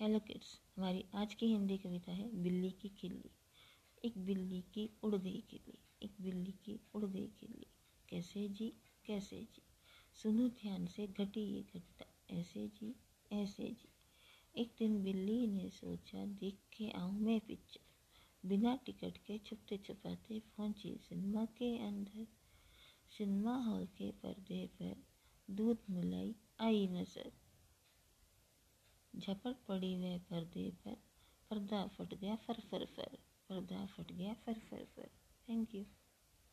Hello kids हमारी आज की हिंदी कविता है बिल्ली की किल्ली एक बिल्ली की उड़ गई किल्ली एक बिल्ली की उड़ गई किल्ली कैसे जी कैसे जी? सुनो ध्यान से घटी ये घटना ऐसे जी ऐसे जी। एक दिन बिल्ली ने सोचा, देख के आऊँ मैं पिक्चर बिना टिकट के छुपते छुपाते पहुँची सिनेमा के अंदर। सिनेमा हॉल के पर्दे पर दूध मिलाई आई नज़र। झपट पड़ी वह पर्दे पर पर्दा फट गया, फर फर फर। पर्दा फट गया, फर फर फर। Thank you